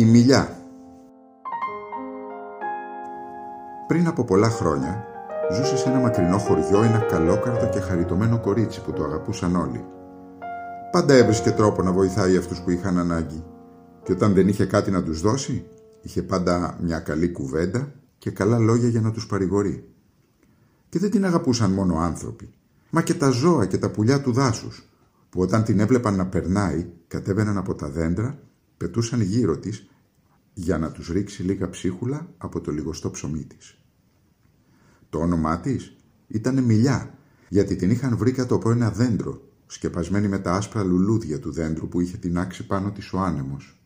Η Μιλιά Πριν από πολλά χρόνια ζούσε σε ένα μακρινό χωριό ένα καλόκαρδο και χαριτωμένο κορίτσι που το αγαπούσαν όλοι. Πάντα έβρισκε τρόπο να βοηθάει αυτούς που είχαν ανάγκη και όταν δεν είχε κάτι να τους δώσει είχε πάντα μια καλή κουβέντα και καλά λόγια για να τους παρηγορεί. Και δεν την αγαπούσαν μόνο άνθρωποι, μα και τα ζώα και τα πουλιά του δάσους που όταν την έβλεπαν να περνάει κατέβαιναν από τα δέντρα, πετούσαν γύρω της για να τους ρίξει λίγα ψίχουλα από το λιγοστό ψωμί της. Το όνομά της ήταν Μιλιά, γιατί την είχαν βρει κάτω από ένα δέντρο, σκεπασμένη με τα άσπρα λουλούδια του δέντρου που είχε τεινάξει πάνω της ο άνεμος.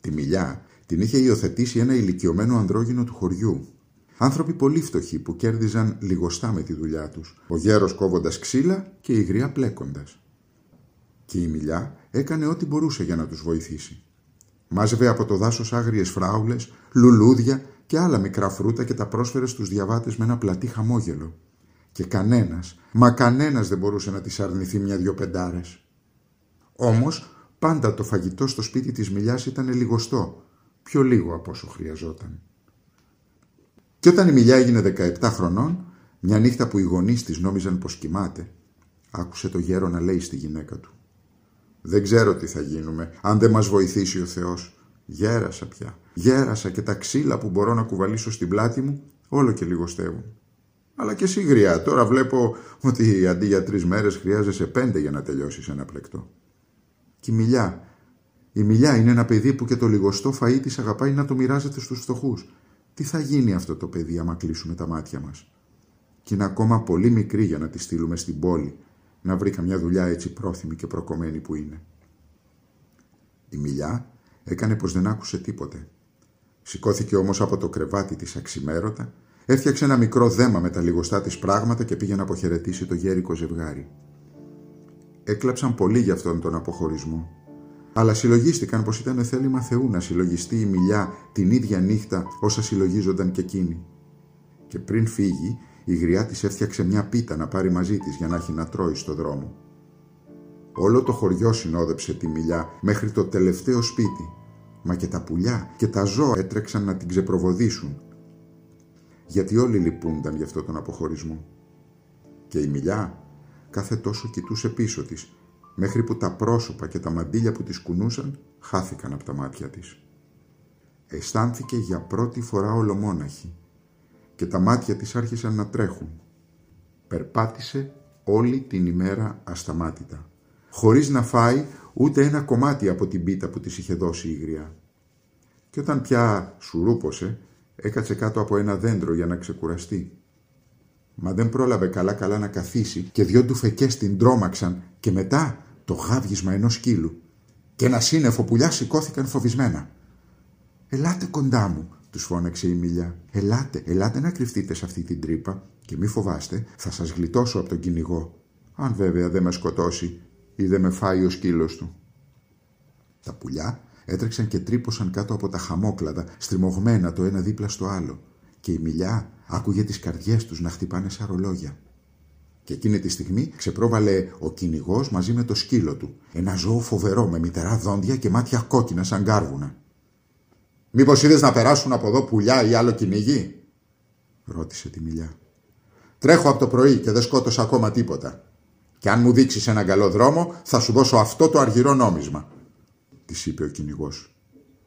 Τη Μιλιά την είχε υιοθετήσει ένα ηλικιωμένο ανδρόγυνο του χωριού. Άνθρωποι πολύ φτωχοί που κέρδιζαν λιγοστά με τη δουλειά τους, ο γέρος κόβοντας ξύλα και η γριά πλέκοντας. Και η Μιλιά έκανε ό,τι μπορούσε για να τους βοηθήσει. Μάζευε από το δάσος άγριες φράουλες, λουλούδια και άλλα μικρά φρούτα και τα πρόσφερε στους διαβάτες με ένα πλατή χαμόγελο. Και κανένας, μα κανένας δεν μπορούσε να της αρνηθεί μια-δυο πεντάρες. Όμως, πάντα το φαγητό στο σπίτι της Μιλιάς ήταν λιγοστό, πιο λίγο από όσο χρειαζόταν. Και όταν η Μιλιά έγινε 17 χρονών, μια νύχτα που οι γονείς της νόμιζαν πως κοιμάται, άκουσε το γέρο να λέει στη γυναίκα του. Δεν ξέρω τι θα γίνουμε, αν δεν μας βοηθήσει ο Θεός. Γέρασα πια. Γέρασα και τα ξύλα που μπορώ να κουβαλήσω στην πλάτη μου όλο και λιγοστεύουν. Αλλά και εσύ γριά, τώρα βλέπω ότι αντί για τρεις μέρες χρειάζεσαι πέντε για να τελειώσεις ένα πλεκτό. Και η μιλιά. Η μιλιά είναι ένα παιδί που και το λιγοστό φαΐ της αγαπάει να το μοιράζεται στους φτωχούς. Τι θα γίνει αυτό το παιδί άμα κλείσουμε τα μάτια μας; Και είναι ακόμα πολύ μικρή για να τη στείλουμε στην πόλη, να βρει καμιά δουλειά έτσι πρόθυμη και προκομμένη που είναι. Η μιλιά έκανε πως δεν άκουσε τίποτε. Σηκώθηκε όμως από το κρεβάτι της αξιμέρωτα, έφτιαξε ένα μικρό δέμα με τα λιγοστά της πράγματα και πήγε να αποχαιρετήσει το γέρικο ζευγάρι. Έκλαψαν πολύ για αυτόν τον αποχωρισμό. Αλλά συλλογίστηκαν πως ήταν θέλημα Θεού να συλλογιστεί η μιλιά την ίδια νύχτα όσα συλλογίζονταν και εκείνη. Και πριν φύγει, η γριά της έφτιαξε μια πίτα να πάρει μαζί της για να έχει να τρώει στο δρόμο. Όλο το χωριό συνόδεψε τη μιλιά μέχρι το τελευταίο σπίτι, μα και τα πουλιά και τα ζώα έτρεξαν να την ξεπροβοδίσουν. Γιατί όλοι λυπούνταν γι' αυτό τον αποχωρισμό. Και η μιλιά κάθε τόσο κοιτούσε πίσω της, μέχρι που τα πρόσωπα και τα μαντίλια που της κουνούσαν χάθηκαν από τα μάτια της. Αισθάνθηκε για πρώτη φορά ολομόναχη και τα μάτια της άρχισαν να τρέχουν. Περπάτησε όλη την ημέρα ασταμάτητα χωρίς να φάει ούτε ένα κομμάτι από την πίτα που της είχε δώσει η γριά. Και όταν πια σουρούπωσε, έκατσε κάτω από ένα δέντρο για να ξεκουραστεί. Μα δεν πρόλαβε καλά-καλά να καθίσει και δυο του φεκές την τρόμαξαν και μετά το γάβγισμα ενός σκύλου. Και ένα σύννεφο πουλιά σηκώθηκαν φοβισμένα. «Ελάτε κοντά μου», τους φώναξε η Μιλιά. «Ελάτε, ελάτε να κρυφτείτε σε αυτή την τρύπα και μη φοβάστε, θα σας γλιτώσω από τον κυνηγό. Αν βέβαια δεν με σκοτώσει ή δεν με φάει ο σκύλος του. Τα πουλιά έτρεξαν και τρύπωσαν κάτω από τα χαμόκλαδα, στριμωγμένα το ένα δίπλα στο άλλο και η μιλιά άκουγε τις καρδιές τους να χτυπάνε σαν ρολόγια. Και εκείνη τη στιγμή ξεπρόβαλε ο κυνηγός μαζί με το σκύλο του. Ένα ζώο φοβερό με μητερά δόντια και μάτια κόκκινα σαν κάρβουνα. Μήπως είδες να περάσουν από εδώ πουλιά ή άλλο κυνήγι, ρώτησε τη μιλιά. Τρέχω από το πρωί και δεν σκότωσα ακόμα τίποτα. Και αν μου δείξεις έναν καλό δρόμο, θα σου δώσω αυτό το αργυρό νόμισμα. Της είπε ο κυνηγός.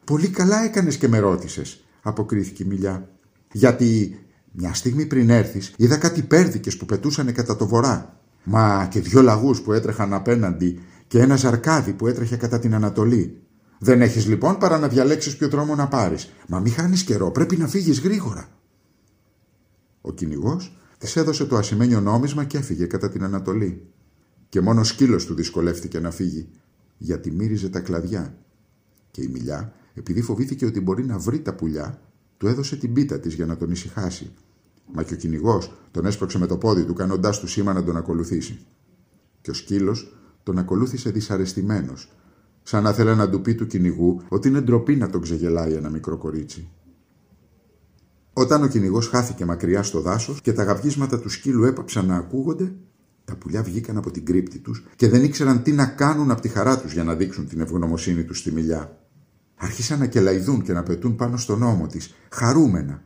Πολύ καλά έκανες και με ρώτησες, αποκρίθηκε η μιλιά. Γιατί μια στιγμή πριν έρθεις, είδα κάτι πέρδικε που πετούσαν κατά το βορρά. Μα και δυο λαγούς που έτρεχαν απέναντι και ένα ζαρκάδι που έτρεχε κατά την Ανατολή. Δεν έχεις λοιπόν παρά να διαλέξεις ποιο δρόμο να πάρεις. Μα μη χάνεις καιρό, πρέπει να φύγεις γρήγορα. Ο κυνηγός της έδωσε το ασημένιο νόμισμα και έφυγε κατά την Ανατολή και μόνο σκύλος του δυσκολεύτηκε να φύγει, γιατί μύριζε τα κλαδιά. Και η μιλιά, επειδή φοβήθηκε ότι μπορεί να βρει τα πουλιά, του έδωσε την πίτα της για να τον ησυχάσει. Μα και ο κυνηγός τον έσπρωξε με το πόδι του, κάνοντάς του σήμα να τον ακολουθήσει. Και ο σκύλος τον ακολούθησε δυσαρεστημένος, σαν να θέλει να του πει του κυνηγού ότι είναι ντροπή να τον ξεγελάει ένα μικρό κορίτσι. Όταν ο κυνηγός χάθηκε μακριά στο δάσος και τα γαυγίσματα του σκύλου έπαψαν να ακούγονται, τα πουλιά βγήκαν από την κρύπτη τους και δεν ήξεραν τι να κάνουν από τη χαρά τους για να δείξουν την ευγνωμοσύνη τους στη μιλιά. Άρχισαν να κελαϊδούν και να πετούν πάνω στον ώμο της, χαρούμενα.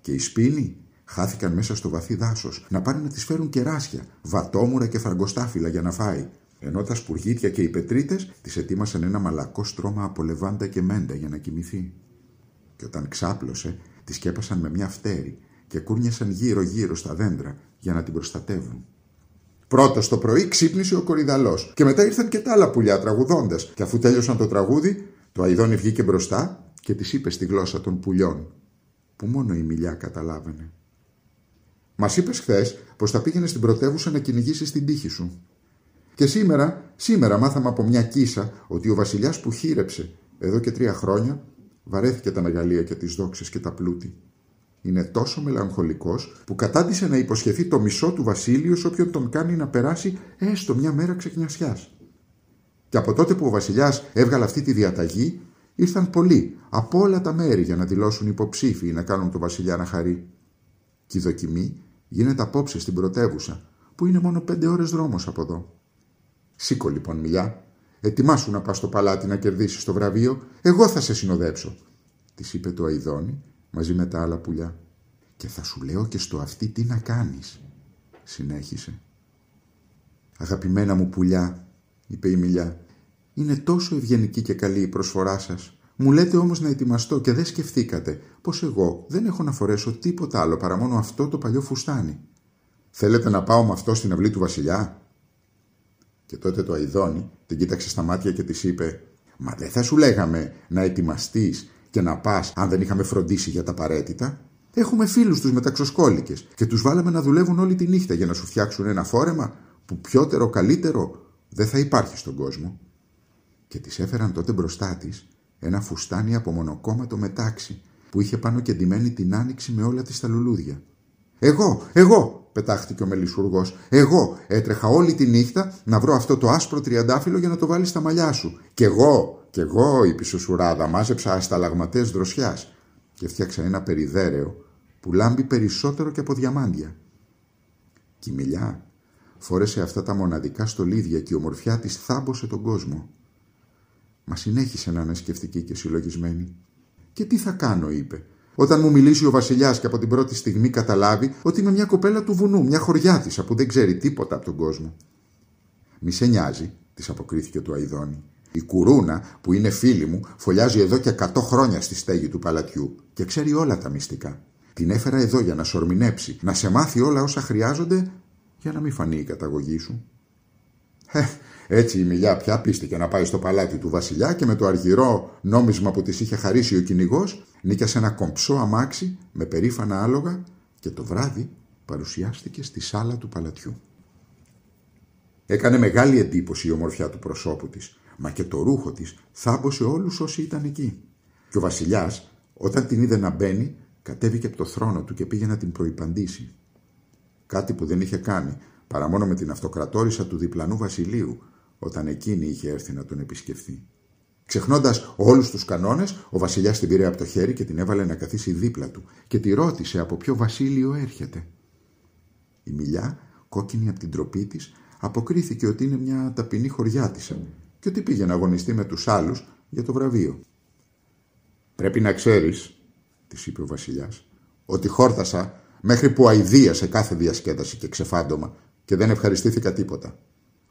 Και οι σπίνοι χάθηκαν μέσα στο βαθύ δάσος να πάνε να της φέρουν κεράσια, βατόμουρα και φραγκοστάφυλλα για να φάει. Ενώ τα σπουργίτια και οι πετρίτες τη ετοίμασαν ένα μαλακό στρώμα από λεβάντα και μέντα για να κοιμηθεί. Και όταν ξάπλωσε, τη σκέπασαν με μια φτέρη και κούρνιασαν γύρω-γύρω στα δέντρα για να την προστατεύουν. Πρώτος το πρωί ξύπνησε ο κορυδαλός και μετά ήρθαν και τα άλλα πουλιά τραγουδώντας. Και αφού τέλειωσαν το τραγούδι, το αειδόνι βγήκε μπροστά και της είπε στη γλώσσα των πουλιών, που μόνο η μιλιά καταλάβαινε. Μας είπες χθες πως θα πήγαινες στην πρωτεύουσα να κυνηγήσεις την τύχη σου. Και σήμερα, σήμερα μάθαμε από μια κίσα ότι ο βασιλιάς που χείρεψε εδώ και τρία χρόνια βαρέθηκε τα μεγαλεία και τις δόξες και τα πλούτη. Είναι τόσο μελαγχολικός που κατάντησε να υποσχεθεί το μισό του βασίλειου σε όποιον τον κάνει να περάσει έστω μια μέρα ξεχνιασιάς. Και από τότε που ο βασιλιάς έβγαλε αυτή τη διαταγή, ήρθαν πολλοί από όλα τα μέρη για να δηλώσουν υποψήφιοι να κάνουν τον βασιλιά να χαρεί. Και η δοκιμή γίνεται απόψε στην πρωτεύουσα, που είναι μόνο πέντε ώρες δρόμος από εδώ. Σήκω λοιπόν, μιλιά. Ετοιμάσου να πας στο παλάτι να κερδίσεις το βραβείο, εγώ θα σε συνοδέψω. Της είπε το Αιδόνι μαζί με τα άλλα πουλιά. Και θα σου λέω και στο αυτή τι να κάνεις, συνέχισε. Αγαπημένα μου πουλιά, είπε η Μιλιά, είναι τόσο ευγενική και καλή η προσφορά σας. Μου λέτε όμως να ετοιμαστώ και δεν σκεφτήκατε πως εγώ δεν έχω να φορέσω τίποτα άλλο παρά μόνο αυτό το παλιό φουστάνι. Θέλετε να πάω με αυτό στην αυλή του Βασιλιά; Και τότε το Αιδόνι την κοίταξε στα μάτια και της είπε: Μα δεν θα σου λέγαμε να ετοιμαστείς και να πας αν δεν είχαμε φροντίσει για τα απαραίτητα; Έχουμε φίλους τους μεταξοσκόλικε και τους βάλαμε να δουλεύουν όλη τη νύχτα για να σου φτιάξουν ένα φόρεμα που πιότερο καλύτερο δεν θα υπάρχει στον κόσμο. Και της έφεραν τότε μπροστά της ένα φουστάνι από μονοκόμματο μετάξι που είχε πάνω και ντυμένη την άνοιξη με όλα της τα λουλούδια. Εγώ, εγώ, πετάχτηκε ο μελισσούργο. Εγώ έτρεχα όλη τη νύχτα να βρω αυτό το άσπρο τριαντάφυλλο για να το βάλει στα μαλλιά σου. Κι εγώ, κι εγώ, η πισωσουράδα, μάζεψα ασταλαγματέ δροσιάς και φτιάξα ένα περιδέρεο που λάμπει περισσότερο και από διαμάντια. Κι η μιλιά φόρεσε αυτά τα μοναδικά στολίδια και η ομορφιά της θάμπωσε τον κόσμο. Μα συνέχισε να είναι σκεφτική και συλλογισμένη. Και τι θα κάνω, είπε, όταν μου μιλήσει ο Βασιλιάς και από την πρώτη στιγμή καταλάβει ότι είμαι μια κοπέλα του βουνού, μια χωριά της που δεν ξέρει τίποτα από τον κόσμο. Μη σε νοιάζει, της αποκρίθηκε του Αϊδόνη. Η κουρούνα, που είναι φίλη μου, φωλιάζει εδώ και 100 χρόνια στη στέγη του παλατιού και ξέρει όλα τα μυστικά. Την έφερα εδώ για να σορμινέψει, να σε μάθει όλα όσα χρειάζονται για να μην φανεί η καταγωγή σου. Ε, έτσι η Μιλιά πια πίστηκε να πάει στο παλάτι του Βασιλιά και με το αργυρό νόμισμα που της είχε χαρίσει ο κυνηγός, νίκιασε ένα κομψό αμάξι με περήφανα άλογα και το βράδυ παρουσιάστηκε στη σάλα του παλατιού. Έκανε μεγάλη εντύπωση η ομορφιά του προσώπου της, μα και το ρούχο της θάμπωσε όλους όσοι ήταν εκεί. Και ο βασιλιάς, όταν την είδε να μπαίνει, κατέβηκε από το θρόνο του και πήγε να την προϋπαντήσει. Κάτι που δεν είχε κάνει, παρά μόνο με την αυτοκρατόρισα του διπλανού βασιλείου, όταν εκείνη είχε έρθει να τον επισκεφθεί. Ξεχνώντας όλους τους κανόνες, ο Βασιλιάς την πήρε από το χέρι και την έβαλε να καθίσει δίπλα του και τη ρώτησε από ποιο βασίλειο έρχεται. Η μιλιά, κόκκινη από την τροπή της, αποκρίθηκε ότι είναι μια ταπεινή χωριάτισα και ότι πήγε να αγωνιστεί με τους άλλους για το βραβείο. Πρέπει να ξέρεις, της είπε ο Βασιλιάς, ότι χόρτασα μέχρι που αηδία σε κάθε διασκέδαση και ξεφάντωμα και δεν ευχαριστήθηκα τίποτα.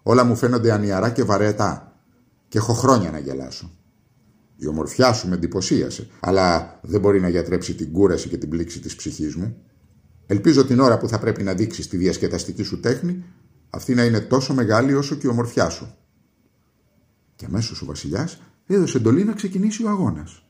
Όλα μου φαίνονται ανιαρά και βαρετά και έχω χρόνια να γελάσω. Η ομορφιά σου με εντυπωσίασε, αλλά δεν μπορεί να γιατρέψει την κούραση και την πλήξη της ψυχής μου. Ελπίζω την ώρα που θα πρέπει να δείξεις τη διασκεδαστική σου τέχνη, αυτή να είναι τόσο μεγάλη όσο και η ομορφιά σου. Και αμέσως ο βασιλιάς έδωσε εντολή να ξεκινήσει ο αγώνας.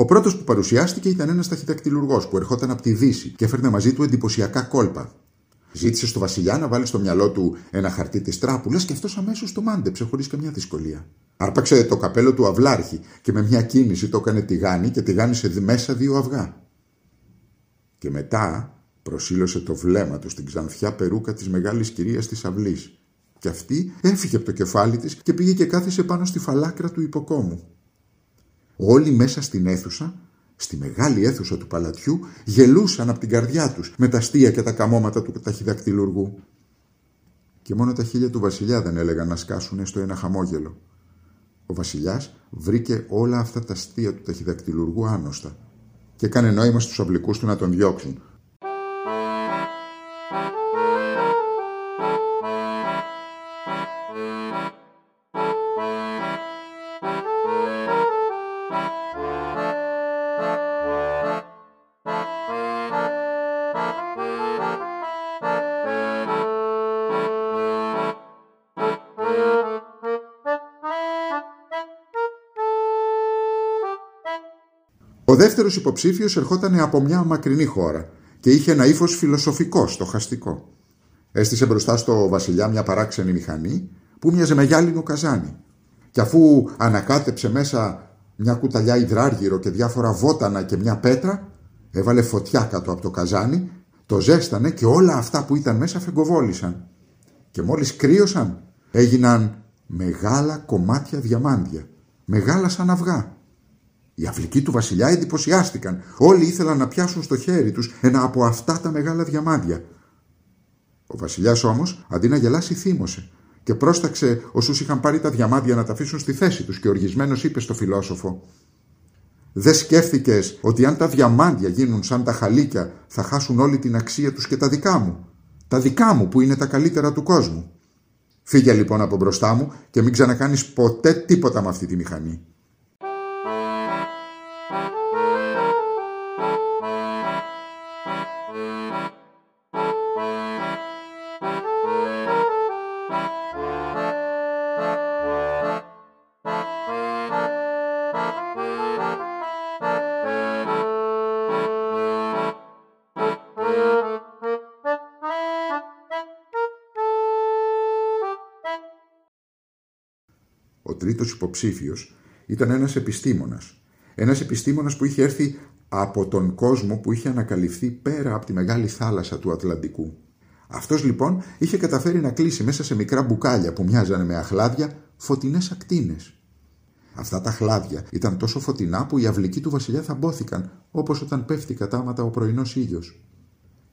Ο πρώτος που παρουσιάστηκε ήταν ένας ταχυδακτηλουργός που ερχόταν από τη Δύση και έφερνε μαζί του εντυπωσιακά κόλπα. Ζήτησε στο Βασιλιά να βάλει στο μυαλό του ένα χαρτί της τράπουλας και αυτός αμέσως το μάντεψε χωρίς καμιά δυσκολία. Άρπαξε το καπέλο του αυλάρχη και με μια κίνηση το έκανε τηγάνι και τηγάνισε μέσα δύο αυγά. Και μετά προσήλωσε το βλέμμα του στην ξανθιά περούκα της μεγάλης κυρίας της αυλής. Και αυτή έφυγε από το κεφάλι της και πήγε και κάθισε πάνω στη φαλάκρα του υποκόμου. Όλοι μέσα στην αίθουσα, στη μεγάλη αίθουσα του παλατιού, γελούσαν από την καρδιά τους με τα αστεία και τα καμώματα του ταχυδακτηλουργού. Και μόνο τα χείλια του βασιλιά δεν έλεγαν να σκάσουν στο ένα χαμόγελο. Ο βασιλιάς βρήκε όλα αυτά τα αστεία του ταχυδακτηλουργού άνοστα και έκανε νόημα στους αυλικούς του να τον διώξουν, Ο δεύτερος υποψήφιος ερχόταν από μια μακρινή χώρα και είχε ένα ύφος φιλοσοφικό, στοχαστικό. Έστησε μπροστά στο βασιλιά μια παράξενη μηχανή που μοιάζε με γυάλινο καζάνι. Και αφού ανακάτεψε μέσα μια κουταλιά υδράργυρο και διάφορα βότανα και μια πέτρα, έβαλε φωτιά κάτω από το καζάνι, το ζέστανε και όλα αυτά που ήταν μέσα φεγκοβόλησαν. Και μόλις κρύωσαν έγιναν μεγάλα κομμάτια διαμάντια, μεγάλα σαν αυγά. Οι αυλικοί του βασιλιά εντυπωσιάστηκαν. Όλοι ήθελαν να πιάσουν στο χέρι τους ένα από αυτά τα μεγάλα διαμάντια. Ο βασιλιάς όμως, αντί να γελάσει, θύμωσε και πρόσταξε όσους είχαν πάρει τα διαμάντια να τα αφήσουν στη θέση τους και οργισμένος είπε στο φιλόσοφο «Δεν σκέφτηκες ότι αν τα διαμάντια γίνουν σαν τα χαλίκια θα χάσουν όλη την αξία τους και τα δικά μου. Τα δικά μου που είναι τα καλύτερα του κόσμου. Φύγε λοιπόν από μπροστά μου και μην ξανακάνεις ποτέ τίποτα με αυτή τη μηχανή». Τρίτος υποψήφιος ήταν ένας επιστήμονας. Ένας επιστήμονας που είχε έρθει από τον κόσμο που είχε ανακαλυφθεί πέρα από τη μεγάλη θάλασσα του Ατλαντικού. Αυτός λοιπόν είχε καταφέρει να κλείσει μέσα σε μικρά μπουκάλια που μοιάζανε με αχλάδια φωτεινές ακτίνες. Αυτά τα χλάδια ήταν τόσο φωτεινά που οι αυλικοί του βασιλιά θαμπόθηκαν όπως όταν πέφτει κατάματα ο πρωινός ήλιος.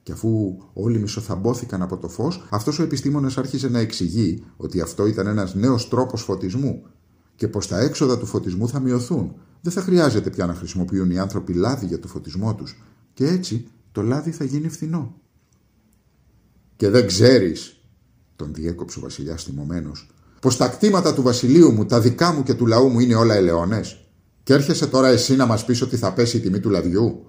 Και αφού όλοι μισοθαμπόθηκαν από το φως, αυτός ο επιστήμονας άρχισε να εξηγεί ότι αυτό ήταν ένας νέος τρόπος φωτισμού και πως τα έξοδα του φωτισμού θα μειωθούν. Δεν θα χρειάζεται πια να χρησιμοποιούν οι άνθρωποι λάδι για το φωτισμό τους και έτσι το λάδι θα γίνει φθηνό. «Και δεν ξέρεις», τον διέκοψε ο βασιλιάς θυμωμένος, «πως τα κτήματα του βασιλείου μου, τα δικά μου και του λαού μου είναι όλα ελαιώνες και έρχεσαι τώρα εσύ να μας πεις ότι θα πέσει η τιμή του λαδιού.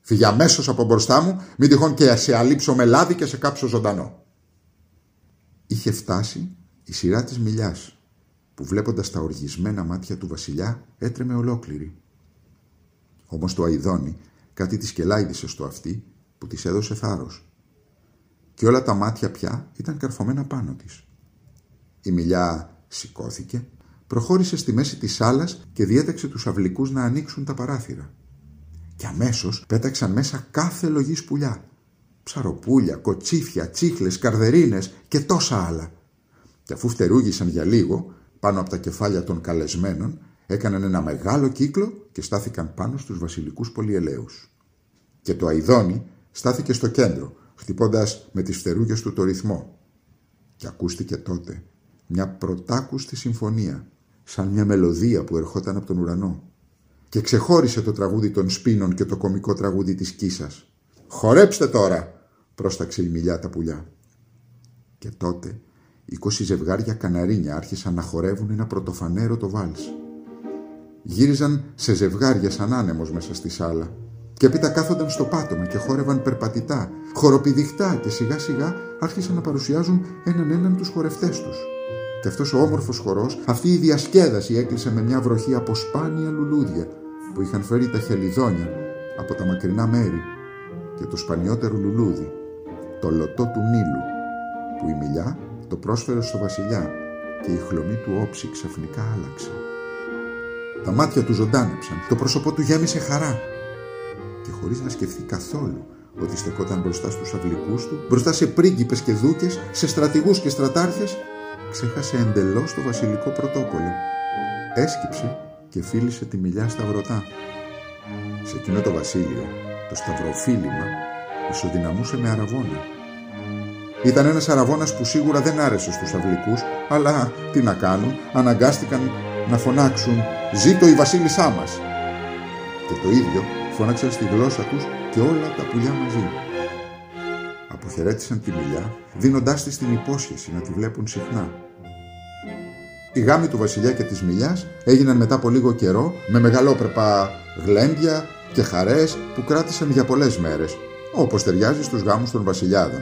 Φύγε αμέσως από μπροστά μου, μην τυχόν και σε αλείψω με λάδι και σε κάψω ζωντανό. Είχε φτάσει η σειρά της μιλιάς, που βλέποντας τα οργισμένα μάτια του βασιλιά έτρεμε ολόκληρη. Όμως το αηδόνι κάτι της κελάιδισε στο αυτί που της έδωσε θάρρος. Και όλα τα μάτια πια ήταν καρφωμένα πάνω της. Η μιλιά σηκώθηκε, προχώρησε στη μέση της σάλας και διέταξε τους αυλικούς να ανοίξουν τα παράθυρα και αμέσως πέταξαν μέσα κάθε λογή πουλιά. Ψαροπούλια, κοτσίφια, τσίχλες, καρδερίνες και τόσα άλλα. Και αφού φτερούγησαν για λίγο, πάνω από τα κεφάλια των καλεσμένων, έκαναν ένα μεγάλο κύκλο και στάθηκαν πάνω στους βασιλικούς πολυελαίους. Και το αηδόνι στάθηκε στο κέντρο, χτυπώντας με τις φτερούγες του το ρυθμό. Και ακούστηκε τότε μια πρωτάκουστη συμφωνία, σαν μια μελωδία που ερχόταν από τον ουρανό και ξεχώρισε το τραγούδι των σπίνων και το κομικό τραγούδι της Κίσας. «Χορέψτε τώρα», πρόσταξε η μιλιά τα πουλιά. Και τότε είκοσι ζευγάρια καναρίνια άρχισαν να χορεύουν ένα πρωτοφανέρο το βάλς. Γύριζαν σε ζευγάρια σαν άνεμος μέσα στη σάλα και έπειτα κάθονταν στο πάτωμα και χόρευαν περπατητά, χοροπηδιχτά και σιγά σιγά άρχισαν να παρουσιάζουν έναν έναν τους χορευτές τους. Και αυτός ο όμορφος χορός, αυτή η διασκέδαση έκλεισε με μια βροχή από σπάνια λουλούδια που είχαν φέρει τα χελιδόνια από τα μακρινά μέρη και το σπανιότερο λουλούδι, το λωτό του Νείλου, που η μιλιά το πρόσφερε στο βασιλιά και η χλωμή του όψη ξαφνικά άλλαξε. Τα μάτια του ζωντάνεψαν, το πρόσωπό του γέμισε χαρά και χωρίς να σκεφτεί καθόλου ότι στεκόταν μπροστά στους αυλικούς του, μπροστά σε πρίγκιπες και δούκες, σε στρατηγούς και στρατάρχες, ξέχασε εντελώς το βασιλικό πρωτόκολλο. Έσκυψε και φίλησε τη μιλιά στα βρωτά. Σε εκείνο το βασίλειο, το σταυροφίλημα, ισοδυναμούσε με αραβόνα. Ήταν ένας αραβώνας που σίγουρα δεν άρεσε στους αυλικούς, αλλά τι να κάνουν, αναγκάστηκαν να φωνάξουν «Ζήτω η βασίλισσά μας» και το ίδιο φώναξαν στη γλώσσα τους και όλα τα πουλιά μαζί. Αποχαιρέτησαν τη μιλιά, δίνοντάς της την υπόσχεση να τη βλέπουν συχνά. Οι γάμοι του βασιλιά και της μιλιάς έγιναν μετά από λίγο καιρό με μεγαλόπρεπα γλέντια και χαρές που κράτησαν για πολλές μέρες, όπως ταιριάζει στους γάμους των βασιλιάδων.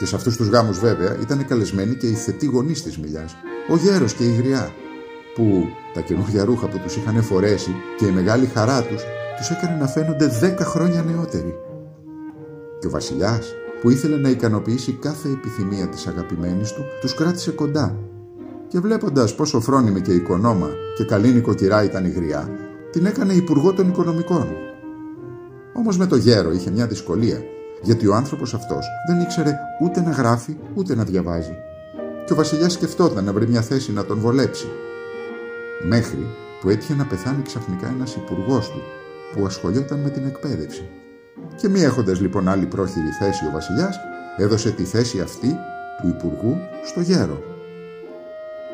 Και σε αυτούς τους γάμους βέβαια ήταν καλεσμένοι και οι θετοί γονείς της μιλιάς, ο γέρος και η γριά, που τα καινούργια ρούχα που τους είχαν φορέσει και η μεγάλη χαρά τους τους έκανε να φαίνονται δέκα χρόνια νεότεροι. Και ο βασιλιάς, που ήθελε να ικανοποιήσει κάθε επιθυμία της αγαπημένης του, τους κράτησε κοντά. Και βλέποντας πόσο φρόνιμη και οικονόμα και καλή νοικοκυρά ήταν η γριά, την έκανε υπουργό των οικονομικών. Όμως με το γέρο είχε μια δυσκολία, γιατί ο άνθρωπος αυτός δεν ήξερε ούτε να γράφει ούτε να διαβάζει. Και ο βασιλιάς σκεφτόταν να βρει μια θέση να τον βολέψει. Μέχρι που έτυχε να πεθάνει ξαφνικά ένας υπουργός του που ασχολιόταν με την εκπαίδευση. Και μη έχοντας λοιπόν άλλη πρόχειρη θέση ο βασιλιάς, έδωσε τη θέση αυτή του υπουργού στο γέρο.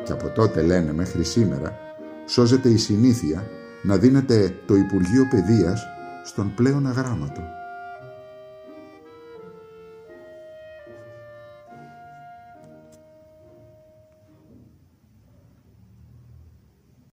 Και από τότε λένε μέχρι σήμερα σώζεται η συνήθεια να δίνεται το Υπουργείο Παιδείας στον πλέον αγράμματο.